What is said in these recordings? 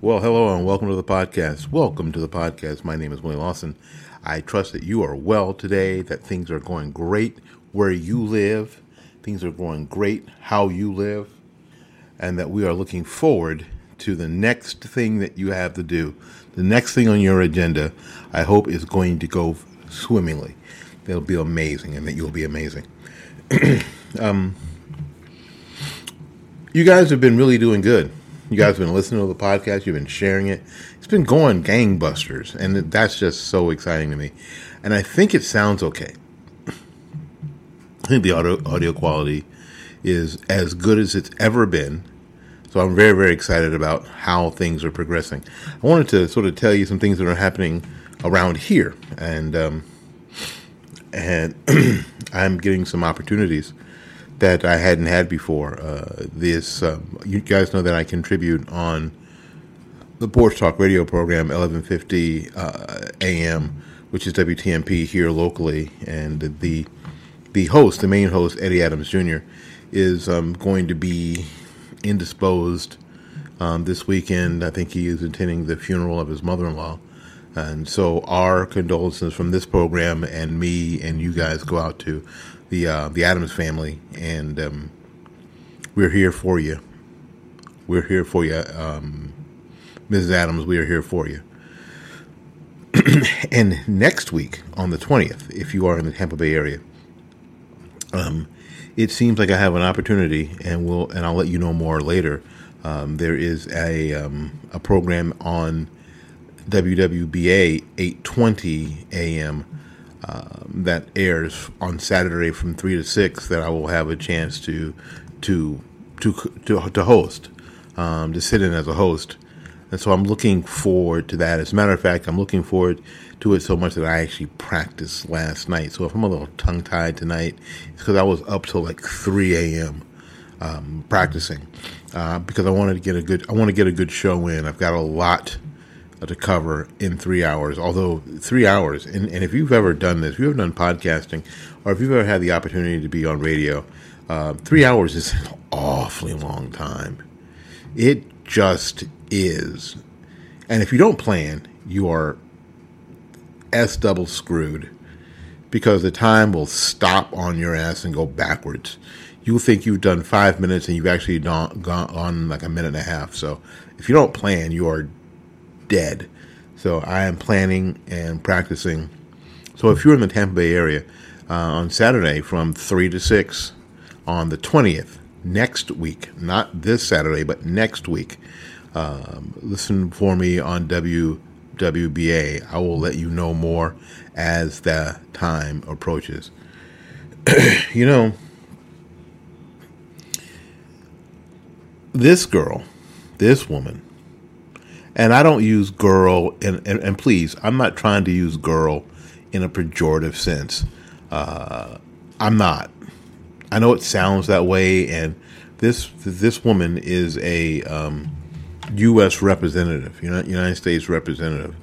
Well, hello and welcome to the podcast. Welcome to the podcast. My name is William Lawson. I trust that you are well today, that things are going great where you live, things are going great how you live, and that we are looking forward to the next thing that you have to do. The next thing on your agenda, I hope, is going to go swimmingly. It'll be amazing, and that you'll be amazing. um, you guys have been really doing good. You guys have been listening to the podcast. You've been sharing it. It's been going gangbusters, and that's just so exciting to me. And I think it sounds okay. I think the audio audio quality is as good as it's ever been. So I'm very, very excited about how things are progressing. I wanted to sort of tell you some things that are happening around here, and um, and I'm getting some opportunities that I hadn't had before. Uh, this um, you guys know that I contribute on the Porch Talk radio program 1150 uh, AM, which is WTMP here locally, and the the host, the main host, Eddie Adams Jr., is um, going to be indisposed um, this weekend. I think he is attending the funeral of his mother in law. And so our condolences from this program and me and you guys go out to the uh, the Adams family, and um, we're here for you. We're here for you, um, Mrs. Adams. We are here for you. and next week on the twentieth, if you are in the Tampa Bay area, um, it seems like I have an opportunity, and we'll and I'll let you know more later. Um, there is a um, a program on WWBA 820 AM um, that airs on Saturday from three to six that I will have a chance to to to to, to host, um, to sit in as a host. And so I'm looking forward to that. As a matter of fact, I'm looking forward to it so much that I actually practiced last night. So if I'm a little tongue tied tonight, it's because I was up till like 3 a.m. Um, practicing uh, because I wanted to get a good I want to get a good show in. I've got a lot to cover in three hours. Although three hours, and, and if you've ever done this, if you've ever done podcasting, or if you've ever had the opportunity to be on radio, uh, three hours is an awfully long time. It just is. And if you don't plan, you are S double screwed because the time will stop on your ass and go backwards. You'll think you've done five minutes and you've actually gone on like a minute and a half. So if you don't plan, you are dead. So I am planning and practicing. So if you're in the Tampa Bay area uh, on Saturday from 3 to 6 on the 20th, next week, not this Saturday, but next week, um, listen for me on WWBA. I will let you know more as the time approaches. you know, this girl, this woman, and I don't use girl, and, and, and, please, I'm not trying to use girl in a pejorative sense. Uh, I'm not. I know it sounds that way, and this this woman is a um, U.S. representative, United States representative.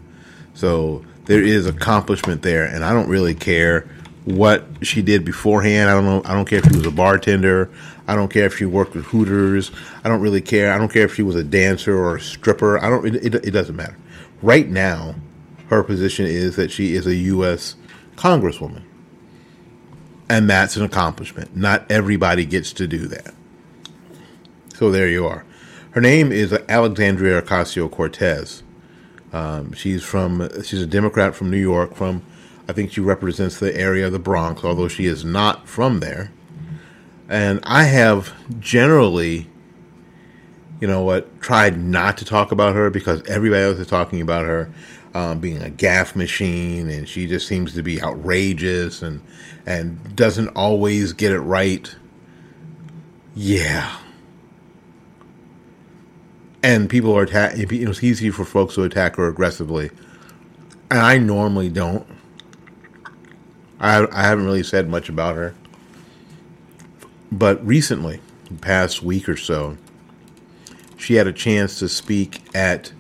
So there is accomplishment there, and I don't really care what she did beforehand. I don't know. I don't care if she was a bartender. I don't care if she worked with Hooters. I don't really care. I don't care if she was a dancer or a stripper. I don't. It, it, it doesn't matter. Right now, her position is that she is a U.S. Congresswoman, and that's an accomplishment. Not everybody gets to do that. So there you are. Her name is Alexandria Ocasio Cortez. Um, she's from. She's a Democrat from New York. From I think she represents the area of the Bronx, although she is not from there. And I have generally, you know what, tried not to talk about her because everybody else is talking about her um, being a gaff machine, and she just seems to be outrageous and and doesn't always get it right. Yeah. and people are attack. It's easy for folks to attack her aggressively, and I normally don't. I I haven't really said much about her, but recently, the past week or so, she had a chance to speak at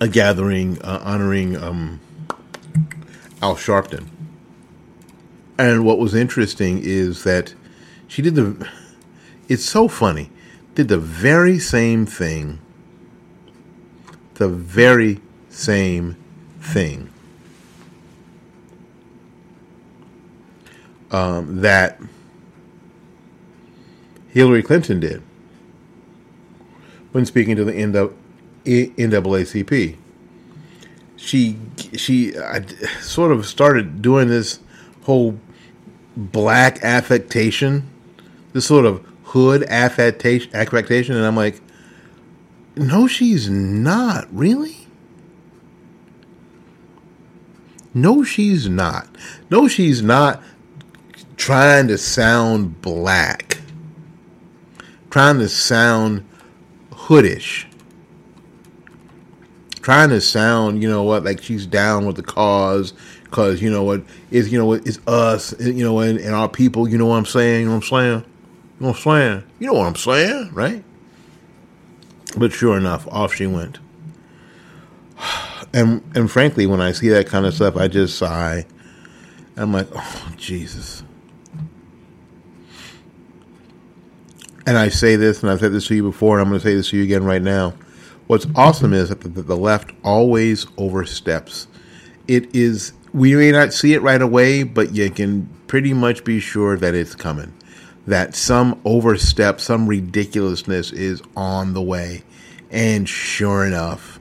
a gathering uh, honoring um, Al Sharpton. And what was interesting is that she did the. It's so funny. Did the very same thing. The very same thing. Um, that Hillary Clinton did when speaking to the NAACP. She she uh, sort of started doing this whole black affectation, this sort of hood affectation, affectation, and I'm like, no, she's not really. No, she's not. No, she's not trying to sound black, trying to sound hoodish, trying to sound, you know what, like she's down with the cause because you know what is you know what it's us, you know, and, and our people. You know what I'm saying? You know what I'm saying? You know what I'm saying? You know what I'm saying, right? But sure enough, off she went. And and frankly, when I see that kind of stuff, I just sigh. I'm like, oh Jesus. And I say this, and I've said this to you before, and I'm going to say this to you again right now. What's awesome is that the, the left always oversteps. It is, we may not see it right away, but you can pretty much be sure that it's coming. That some overstep, some ridiculousness is on the way. And sure enough,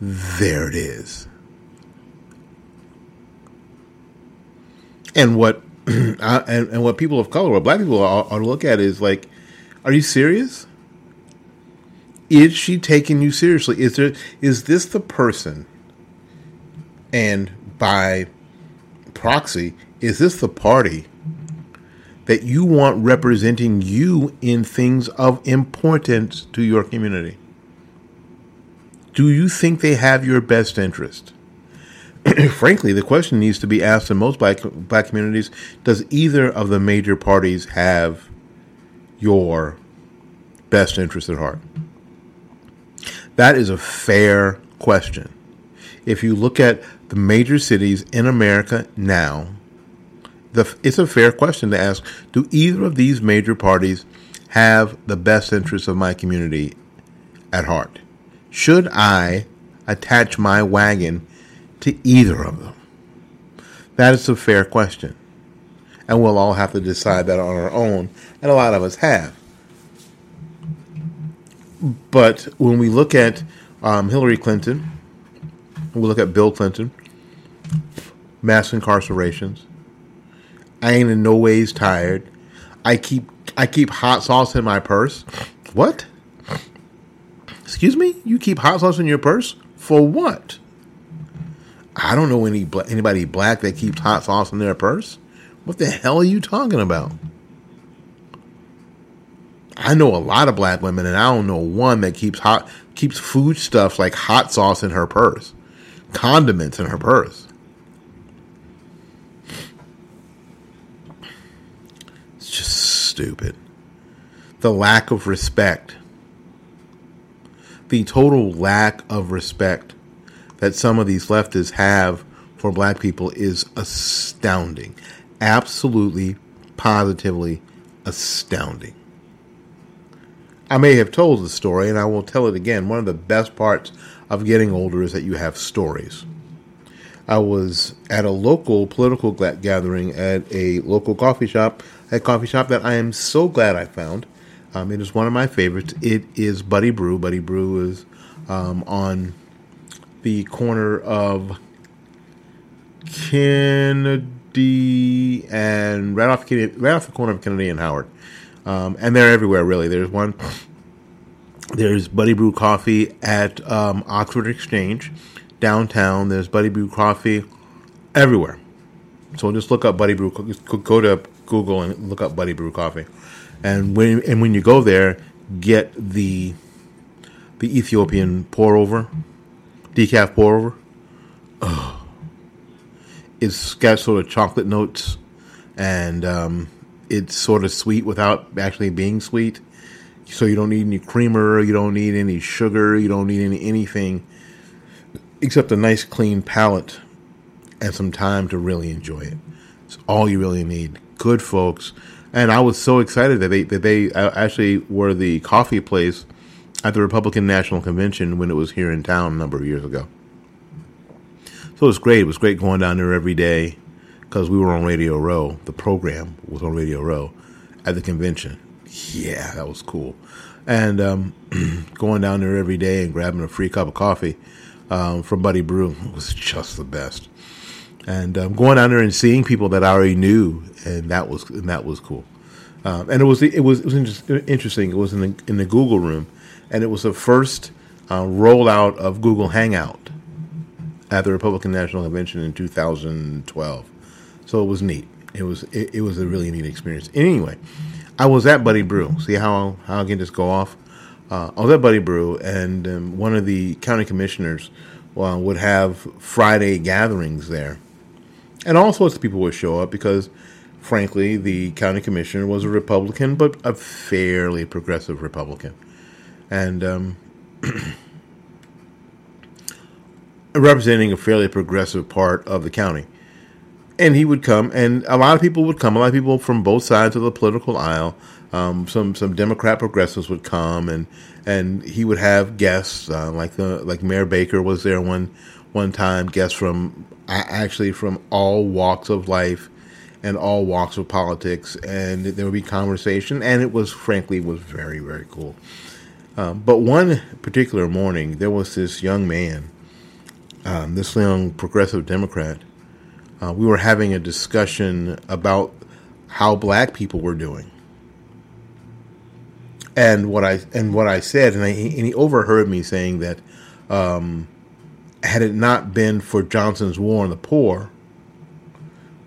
there it is. And what uh, and, and what people of color, what black people ought to look at is like, are you serious? Is she taking you seriously? Is there is this the person? And by proxy, is this the party that you want representing you in things of importance to your community? Do you think they have your best interest? Frankly, the question needs to be asked in most black black communities: Does either of the major parties have your best interest at heart? That is a fair question. If you look at the major cities in America now, the, it's a fair question to ask Do either of these major parties have the best interests of my community at heart? Should I attach my wagon to either of them? That is a fair question. And we'll all have to decide that on our own, and a lot of us have. But when we look at um, Hillary Clinton, we look at Bill Clinton, mass incarcerations. I ain't in no ways tired. I keep I keep hot sauce in my purse. What? Excuse me? You keep hot sauce in your purse for what? I don't know any anybody black that keeps hot sauce in their purse. What the hell are you talking about? I know a lot of black women, and I don't know one that keeps hot keeps food stuff like hot sauce in her purse, condiments in her purse. It's just stupid. The lack of respect, the total lack of respect that some of these leftists have for black people is astounding. Absolutely, positively astounding. I may have told the story, and I will tell it again. One of the best parts of getting older is that you have stories. I was at a local political gathering at a local coffee shop, a coffee shop that I am so glad I found. Um, it is one of my favorites. It is Buddy Brew. Buddy Brew is um, on the corner of Kennedy and right off Kennedy, right off the corner of Kennedy and Howard. Um, and they're everywhere, really. There's one. There's Buddy Brew Coffee at um, Oxford Exchange downtown. There's Buddy Brew Coffee everywhere. So just look up Buddy Brew. Go to Google and look up Buddy Brew Coffee. And when and when you go there, get the the Ethiopian pour over, decaf pour over. Oh, it's got sort of chocolate notes, and um, it's sort of sweet without actually being sweet. So you don't need any creamer, you don't need any sugar, you don't need any anything except a nice clean palate and some time to really enjoy it. It's all you really need. Good folks. And I was so excited that they that they uh, actually were the coffee place at the Republican National Convention when it was here in town a number of years ago. So it was great. It was great going down there every day because we were on Radio Row. The program was on Radio Row at the convention. Yeah, that was cool. And um, going down there every day and grabbing a free cup of coffee um, from Buddy Brew was just the best. And um, going down there and seeing people that I already knew, and that was and that was cool. Um, and it was it was it was interesting. It was in the in the Google room, and it was the first uh, rollout of Google Hangout at the Republican National Convention in 2012. So it was neat. It was it, it was a really neat experience. Anyway, I was at Buddy Brew. See how how I can just go off. Uh, I was at Buddy Brew, and um, one of the county commissioners uh, would have Friday gatherings there, and all sorts of people would show up because, frankly, the county commissioner was a Republican, but a fairly progressive Republican, and um, representing a fairly progressive part of the county and he would come, and a lot of people would come. A lot of people from both sides of the political aisle. Um, some some Democrat progressives would come, and and he would have guests uh, like the like Mayor Baker was there one one time. Guests from actually from all walks of life and all walks of politics, and there would be conversation, and it was frankly was very very cool. Um, but one particular morning, there was this young man, um, this young progressive Democrat uh, we were having a discussion about how black people were doing. And what I and what I said, and, I, and he overheard me saying that um, had it not been for Johnson's war on the poor,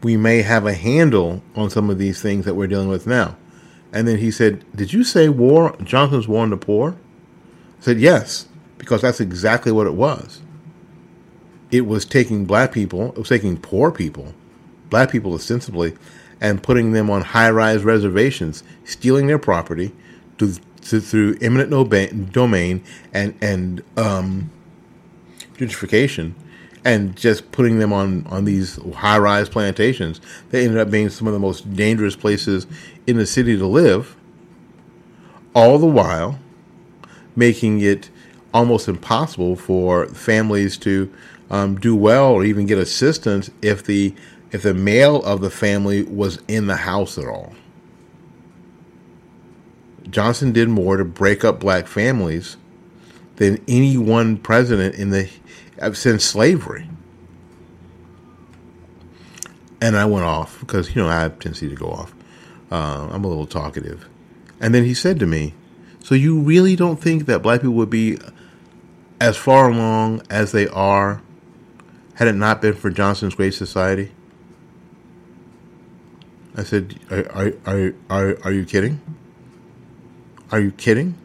we may have a handle on some of these things that we're dealing with now. And then he said, "Did you say war Johnson's war on the poor?" I said, "Yes, because that's exactly what it was." It was taking black people, it was taking poor people, black people ostensibly, and putting them on high rise reservations, stealing their property to, to, through eminent domain and, and um, gentrification, and just putting them on, on these high rise plantations. They ended up being some of the most dangerous places in the city to live, all the while making it almost impossible for families to um, do well or even get assistance if the if the male of the family was in the house at all. Johnson did more to break up black families than any one president in the since slavery. And I went off because you know I have a tendency to go off. Uh, I'm a little talkative, and then he said to me, "So you really don't think that black people would be as far along as they are had it not been for Johnson's Great Society? I said, are, are, are, are, you kidding? Are you kidding?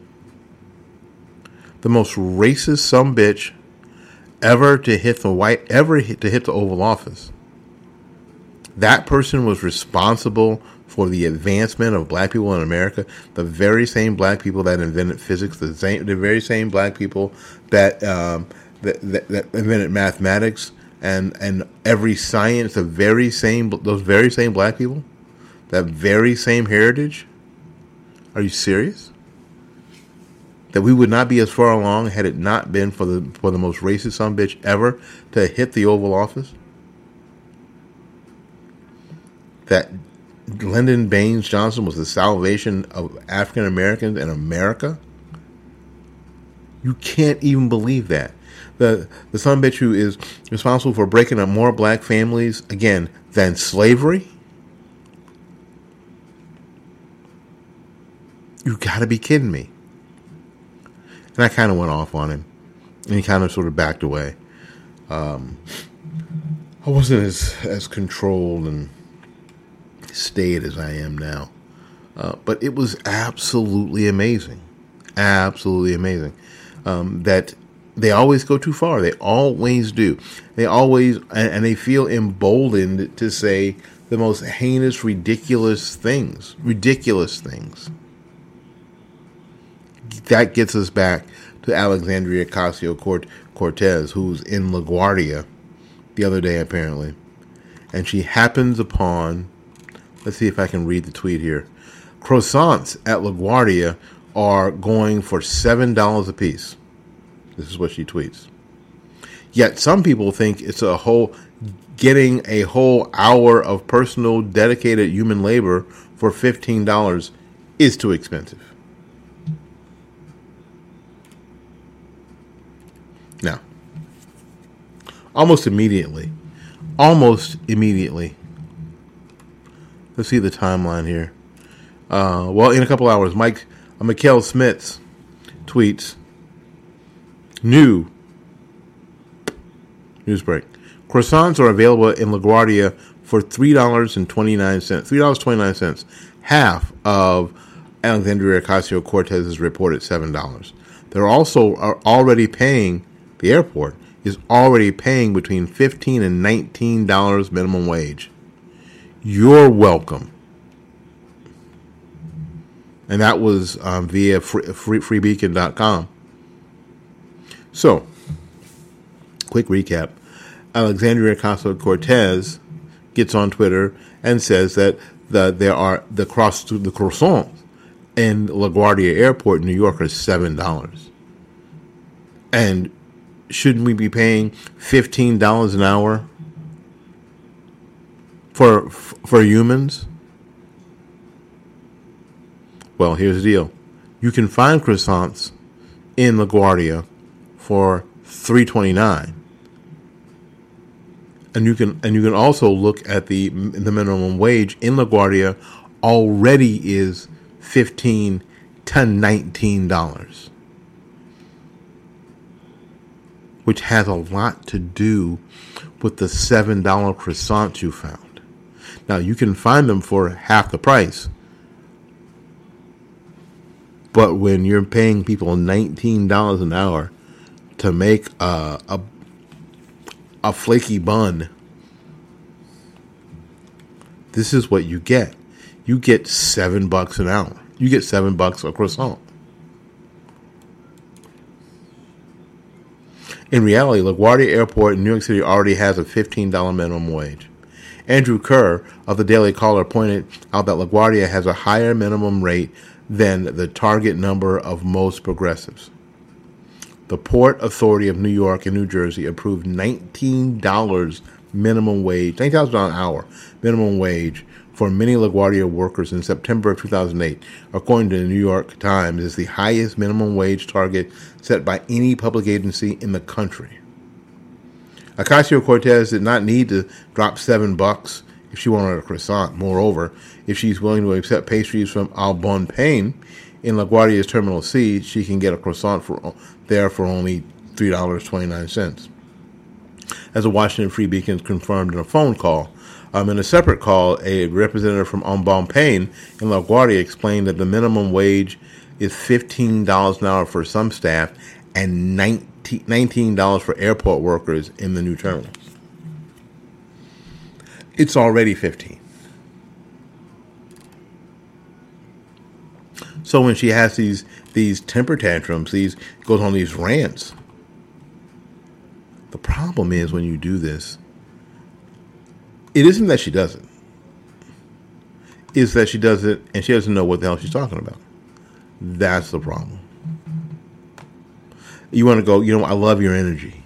The most racist some bitch ever to hit the white, ever hit, to hit the Oval Office. That person was responsible for the advancement of black people in America. The very same black people that invented physics, the same, the very same black people that, um, that, that, that invented mathematics, and and every science, the very same those very same black people, that very same heritage. Are you serious? That we would not be as far along had it not been for the for the most racist son bitch ever to hit the Oval Office. That Lyndon Baines Johnson was the salvation of African Americans in America. You can't even believe that the the son bitch who is responsible for breaking up more black families again than slavery. You got to be kidding me. And I kind of went off on him, and he kind of sort of backed away. Um, I wasn't as as controlled and staid as I am now, uh, but it was absolutely amazing, absolutely amazing. um, that they always go too far. They always do. They always, and, they feel emboldened to say the most heinous, ridiculous things. Ridiculous things. That gets us back to Alexandria Ocasio Cortez, who's in LaGuardia the other day, apparently. And she happens upon, let's see if I can read the tweet here. Croissants at LaGuardia are going for $7 a piece. This is what she tweets. Yet some people think it's a whole getting a whole hour of personal dedicated human labor for $15 is too expensive. Now, almost immediately, almost immediately, let's see the timeline here. Uh, well, in a couple hours, Mike uh, Mikkel Smits tweets new news break. Croissants are available in LaGuardia for three dollars and twenty nine cents. Three dollars twenty nine cents, half of Alexandria Ocasio Cortez's reported seven dollars. They're also are already paying the airport is already paying between fifteen and nineteen dollars minimum wage. You're welcome. And that was um, via free, free, freebeacon.com. So, quick recap. Alexandria Ocasio Cortez gets on Twitter and says that the, there are the cross the croissants in LaGuardia Airport, in New York, are seven dollars. And shouldn't we be paying fifteen dollars an hour for for humans? Well, here's the deal: you can find croissants in LaGuardia for three twenty nine and you can and you can also look at the the minimum wage in LaGuardia already is fifteen to nineteen dollars, which has a lot to do with the seven dollar croissants you found. Now you can find them for half the price, but when you're paying people nineteen dollars an hour to make a, a a flaky bun. This is what you get. You get seven bucks an hour. You get seven bucks a croissant. In reality, LaGuardia Airport in New York City already has a $15 minimum wage. Andrew Kerr of the Daily Caller pointed out that LaGuardia has a higher minimum rate than the target number of most progressives the Port Authority of New York and New Jersey approved $19 minimum wage, $19 an hour minimum wage for many LaGuardia workers in September of 2008, according to the New York Times, is the highest minimum wage target set by any public agency in the country. Ocasio Cortez did not need to drop seven bucks if she wanted a croissant. Moreover, if she's willing to accept pastries from Au Bon Pain in LaGuardia's Terminal C, she can get a croissant for there for only $3.29. As a Washington Free Beacon confirmed in a phone call, um, in a separate call, a representative from Bon Pain in LaGuardia explained that the minimum wage is $15 an hour for some staff and $19 for airport workers in the new terminals. It's already 15 So when she has these these temper tantrums, these goes on these rants. The problem is when you do this, it isn't that she doesn't. It's that she does it and she doesn't know what the hell she's talking about. That's the problem. You want to go, you know, I love your energy.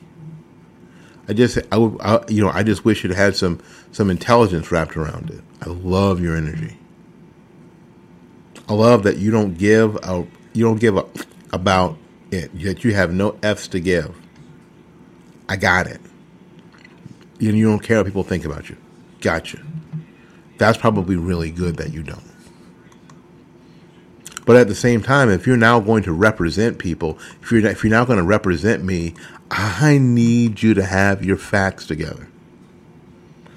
I just, I, I, you know, I just wish it had some some intelligence wrapped around it. I love your energy. I love that you don't give a you don't give a about it. That you have no f's to give. I got it. You, you don't care what people think about you. Gotcha. That's probably really good that you don't. But at the same time, if you're now going to represent people, if you're if you're now going to represent me, I need you to have your facts together.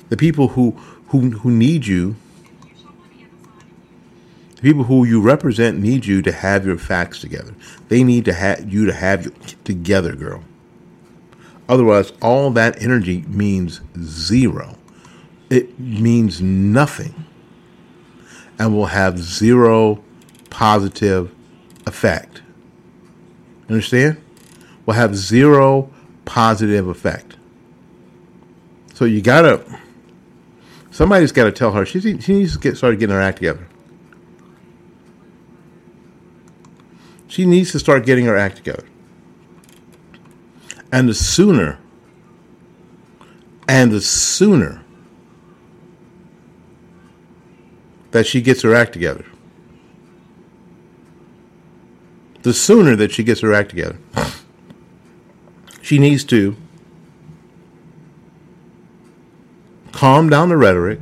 The people who who who need you The people who you represent need you to have your facts together. They need to have you to have you together, girl. Otherwise, all that energy means zero. It means nothing and will have zero positive effect. Understand? Will have zero positive effect. So you gotta, somebody's got to tell her she, she needs to get started getting her act together. She needs to start getting her act together. And the sooner, and the sooner that she gets her act together, the sooner that she gets her act together, she needs to calm down the rhetoric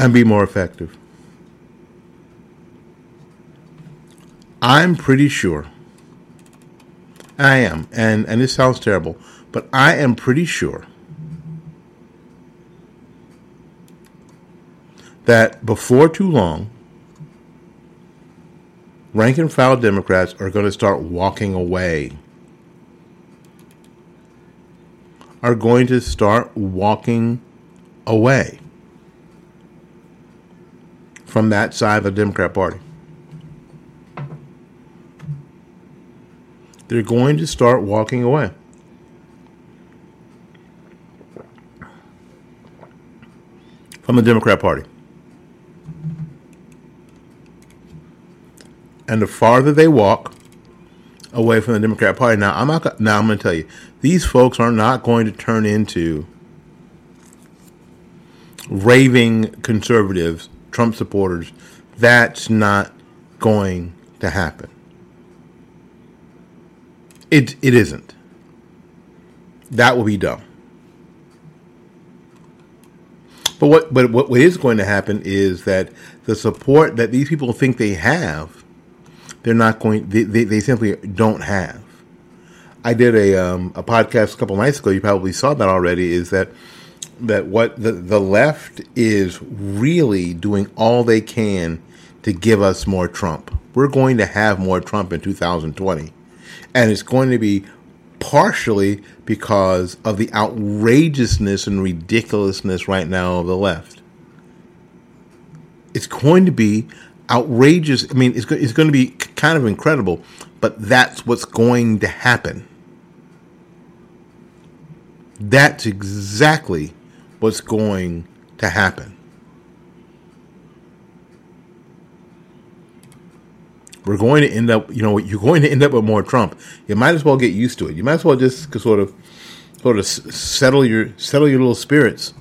and be more effective. I'm pretty sure, I am, and, and this sounds terrible, but I am pretty sure that before too long, rank and file Democrats are going to start walking away. Are going to start walking away from that side of the Democrat Party. They're going to start walking away. From the Democrat Party. And the farther they walk away from the Democrat Party, now I'm not. Now I'm going to tell you, these folks are not going to turn into raving conservatives, Trump supporters. That's not going to happen. It it isn't. That will be dumb. But what but what, what is going to happen is that the support that these people think they have, they're not going. They, they, they simply don't have. I did a um, a podcast a couple nights ago. You probably saw that already. Is that that what the the left is really doing all they can to give us more Trump. We're going to have more Trump in 2020 and it's going to be partially because of the outrageousness and ridiculousness right now of the left. It's going to be outrageous. I mean, it's, it's going to be kind of incredible, but that's what's going to happen. That's exactly what's going to happen. We're going to end up, you know, you're going to end up with more Trump. You might as well get used to it. You might as well just sort of, sort of settle your settle your little spirits,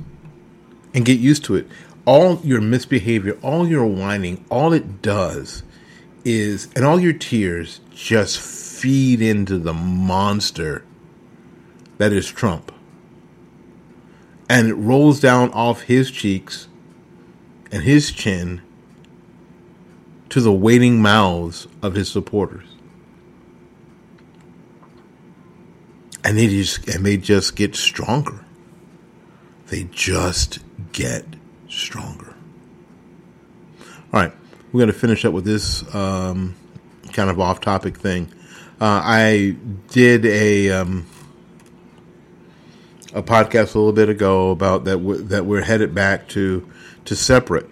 and get used to it. All your misbehavior, all your whining, all it does is, and all your tears just feed into the monster that is Trump, and it rolls down off his cheeks and his chin to the waiting mouths of his supporters. And they just and they just get stronger. They just get stronger. All right, we're going to finish up with this um, kind of off-topic thing. Uh, I did a um, a podcast a little bit ago about that w- that we're headed back to to separate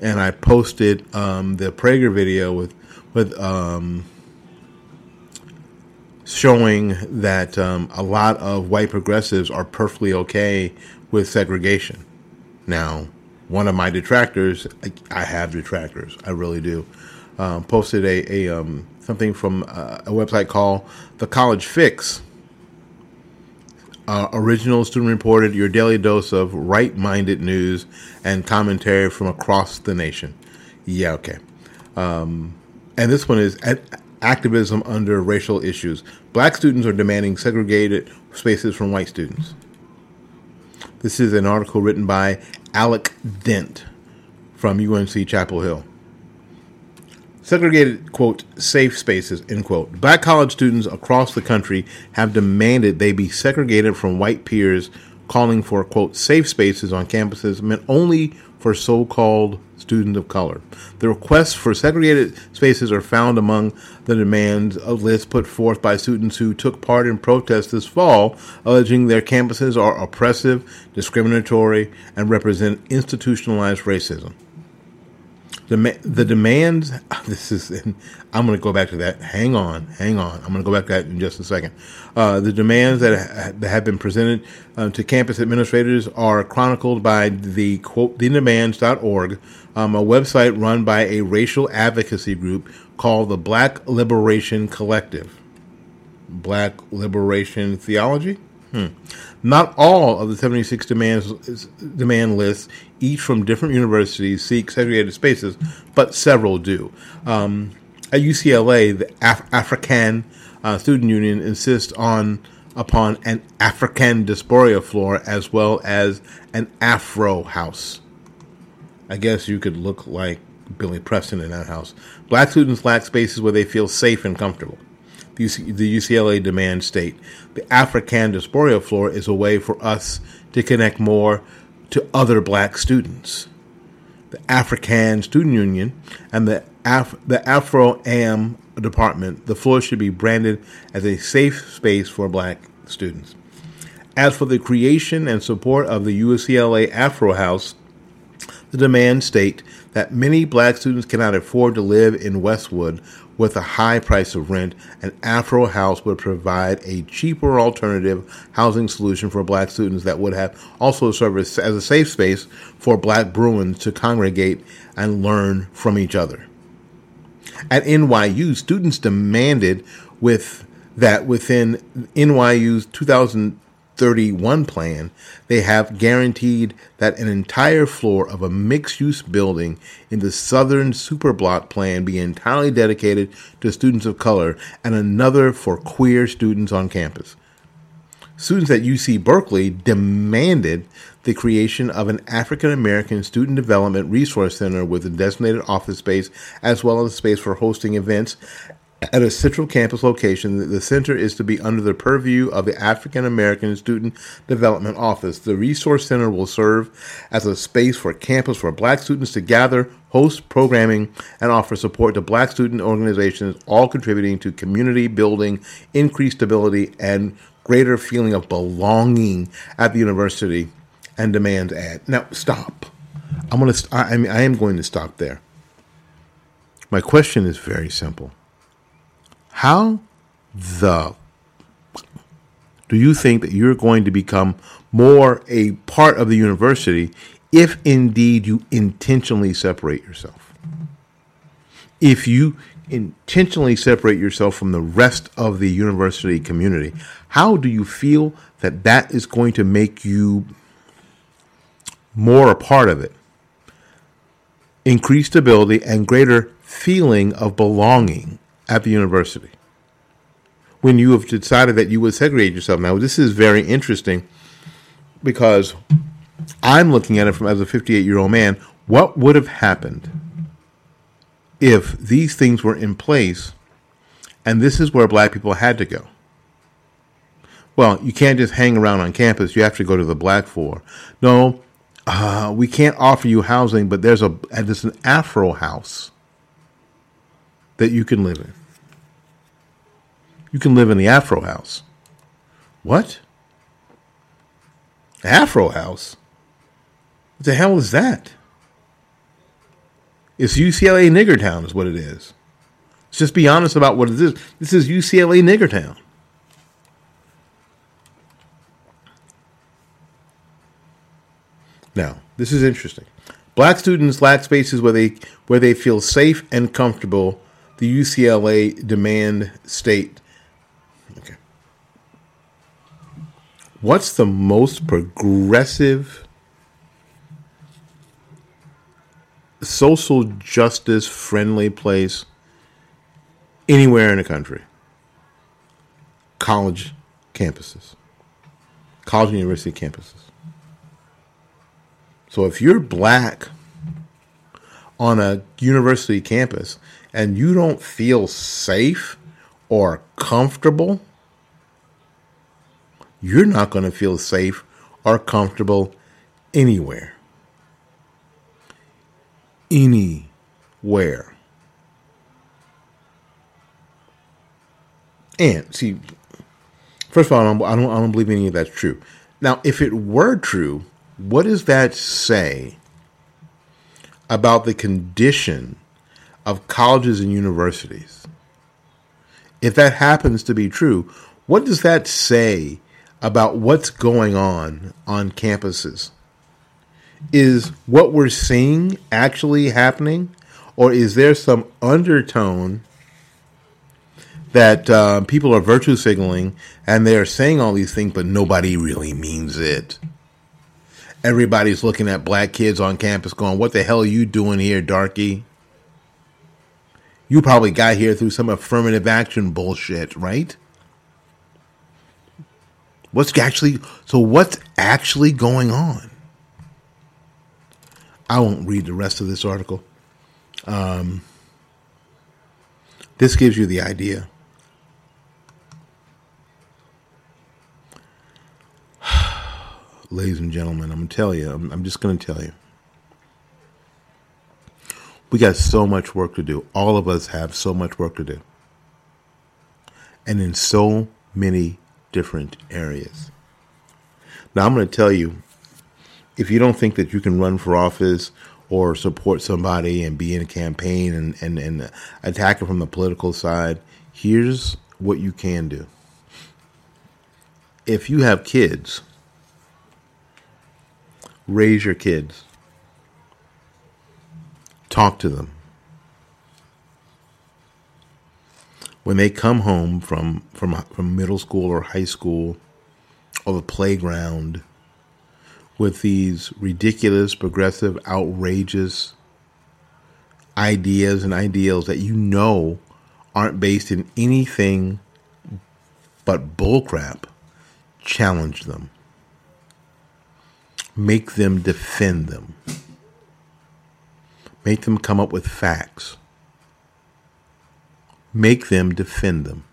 and I posted um, the Prager video with with um, showing that um, a lot of white progressives are perfectly okay with segregation. Now, one of my detractors, I, I have detractors, I really do. Um, posted a, a um, something from uh, a website called the College Fix uh, original student reported, your daily dose of right minded news and commentary from across the nation. Yeah, okay. Um, and this one is activism under racial issues. Black students are demanding segregated spaces from white students. This is an article written by Alec Dent from UNC Chapel Hill. Segregated, quote, safe spaces, end quote. Black college students across the country have demanded they be segregated from white peers calling for, quote, safe spaces on campuses meant only for so called students of color. The requests for segregated spaces are found among the demands of lists put forth by students who took part in protests this fall, alleging their campuses are oppressive, discriminatory, and represent institutionalized racism. The, the demands, this is, I'm going to go back to that. Hang on, hang on. I'm going to go back to that in just a second. Uh, the demands that have been presented uh, to campus administrators are chronicled by the quote, thedemands.org, um, a website run by a racial advocacy group called the Black Liberation Collective. Black Liberation Theology? Hmm. Not all of the 76 demands, demand lists, each from different universities, seek segregated spaces, but several do. Um, at UCLA, the Af- African uh, Student Union insists on upon an African diaspora floor as well as an Afro house. I guess you could look like Billy Preston in that house. Black students lack spaces where they feel safe and comfortable the UCLA demand state. The African diaspora floor is a way for us to connect more to other black students. The African Student Union and the Af- the Afro AM department, the floor should be branded as a safe space for black students. As for the creation and support of the UCLA Afro House, the demand state that many black students cannot afford to live in Westwood with a high price of rent, an Afro House would provide a cheaper alternative housing solution for black students that would have also served as a safe space for black Bruins to congregate and learn from each other. At NYU, students demanded with that within NYU's 2000 31 plan, they have guaranteed that an entire floor of a mixed use building in the Southern Superblock plan be entirely dedicated to students of color and another for queer students on campus. Students at UC Berkeley demanded the creation of an African American Student Development Resource Center with a designated office space as well as space for hosting events at a central campus location, the center is to be under the purview of the African American Student Development Office. The Resource Center will serve as a space for campus for black students to gather, host programming, and offer support to black student organizations, all contributing to community building, increased stability, and greater feeling of belonging at the university and demands ad. Now, stop. I'm going to, I, mean, I am going to stop there. My question is very simple. How the do you think that you're going to become more a part of the university if indeed you intentionally separate yourself? If you intentionally separate yourself from the rest of the university community, how do you feel that that is going to make you more a part of it? Increased ability and greater feeling of belonging at the university when you have decided that you would segregate yourself. Now, this is very interesting because I'm looking at it from as a 58 year old man. What would have happened if these things were in place and this is where black people had to go? Well, you can't just hang around on campus. You have to go to the black floor. No, uh, we can't offer you housing, but there's a there's an Afro house that you can live in. You can live in the Afro House. What? Afro House? What the hell is that? It's UCLA Niggertown, is what it is. Let's just be honest about what it is. This is UCLA Niggertown. Now, this is interesting. Black students lack spaces where they where they feel safe and comfortable the UCLA demand state. Okay. What's the most progressive social justice friendly place anywhere in the country? College campuses, college and university campuses. So if you're black on a university campus and you don't feel safe or comfortable, you're not going to feel safe or comfortable anywhere. Anywhere. And see, first of all, I don't, I don't, believe any of that's true. Now, if it were true, what does that say about the condition of colleges and universities? If that happens to be true, what does that say about what's going on on campuses? Is what we're seeing actually happening? Or is there some undertone that uh, people are virtue signaling and they're saying all these things, but nobody really means it? Everybody's looking at black kids on campus going, What the hell are you doing here, darky? You probably got here through some affirmative action bullshit, right? What's actually so what's actually going on? I won't read the rest of this article. Um, this gives you the idea. Ladies and gentlemen, I'm going to tell you, I'm, I'm just going to tell you. We got so much work to do. All of us have so much work to do. And in so many different areas. Now, I'm going to tell you if you don't think that you can run for office or support somebody and be in a campaign and, and, and attack it from the political side, here's what you can do. If you have kids, raise your kids, talk to them. When they come home from, from, from middle school or high school or the playground, with these ridiculous, progressive, outrageous ideas and ideals that you know aren't based in anything but bullcrap, challenge them. Make them defend them. Make them come up with facts. Make them defend them.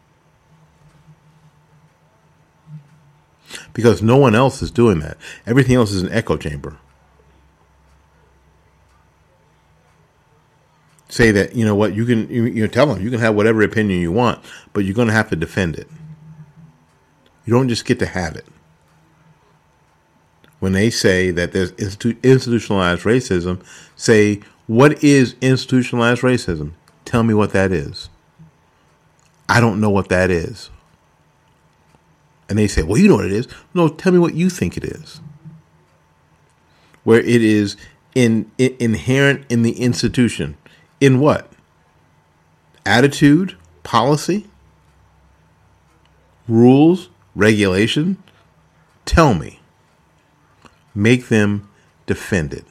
because no one else is doing that. Everything else is an echo chamber. Say that you know what you can you, you tell them you can have whatever opinion you want, but you're going to have to defend it. You don't just get to have it. When they say that there's institu- institutionalized racism, say what is institutionalized racism? Tell me what that is. I don't know what that is and they say, well, you know what it is. No, tell me what you think it is. Where it is in, in inherent in the institution. In what? Attitude, policy, rules, regulation. Tell me. Make them defend it.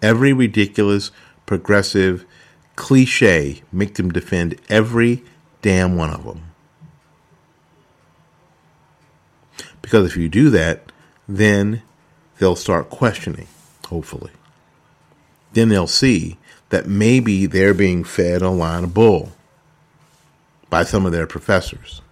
Every ridiculous, progressive, cliche, make them defend every damn one of them. Because if you do that, then they'll start questioning, hopefully. Then they'll see that maybe they're being fed a line of bull by some of their professors.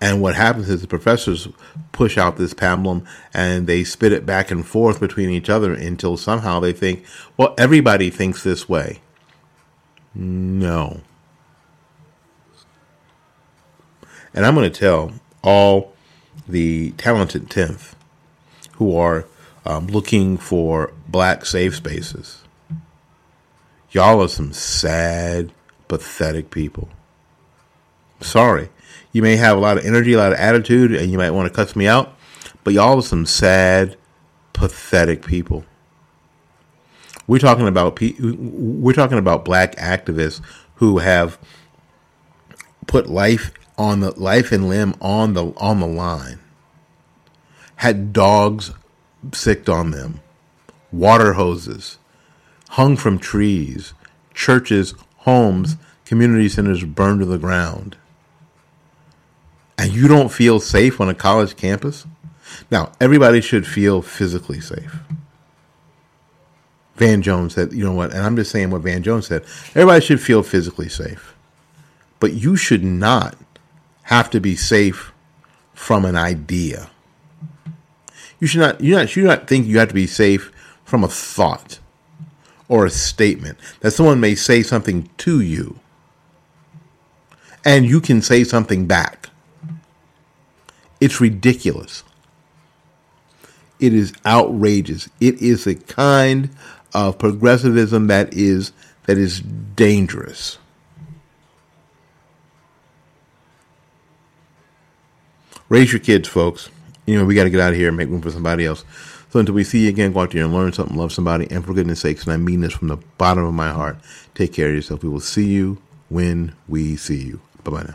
And what happens is the professors push out this pablum and they spit it back and forth between each other until somehow they think, well, everybody thinks this way. No. And I'm going to tell all the talented 10th who are um, looking for black safe spaces. Y'all are some sad, pathetic people. Sorry. You may have a lot of energy, a lot of attitude, and you might want to cuss me out, but y'all are some sad, pathetic people. We're talking about we're talking about black activists who have put life on the life and limb on the on the line. Had dogs sicked on them, water hoses, hung from trees, churches, homes, community centers burned to the ground. And you don't feel safe on a college campus? Now, everybody should feel physically safe. Van Jones said, you know what, and I'm just saying what Van Jones said. Everybody should feel physically safe. But you should not have to be safe from an idea. You should not you not should not think you have to be safe from a thought or a statement that someone may say something to you and you can say something back. It's ridiculous. It is outrageous. It is a kind of progressivism that is that is dangerous. Raise your kids, folks. You know, we got to get out of here and make room for somebody else. So until we see you again, go out there and learn something, love somebody, and for goodness sakes, and I mean this from the bottom of my heart, take care of yourself. We will see you when we see you. Bye bye now.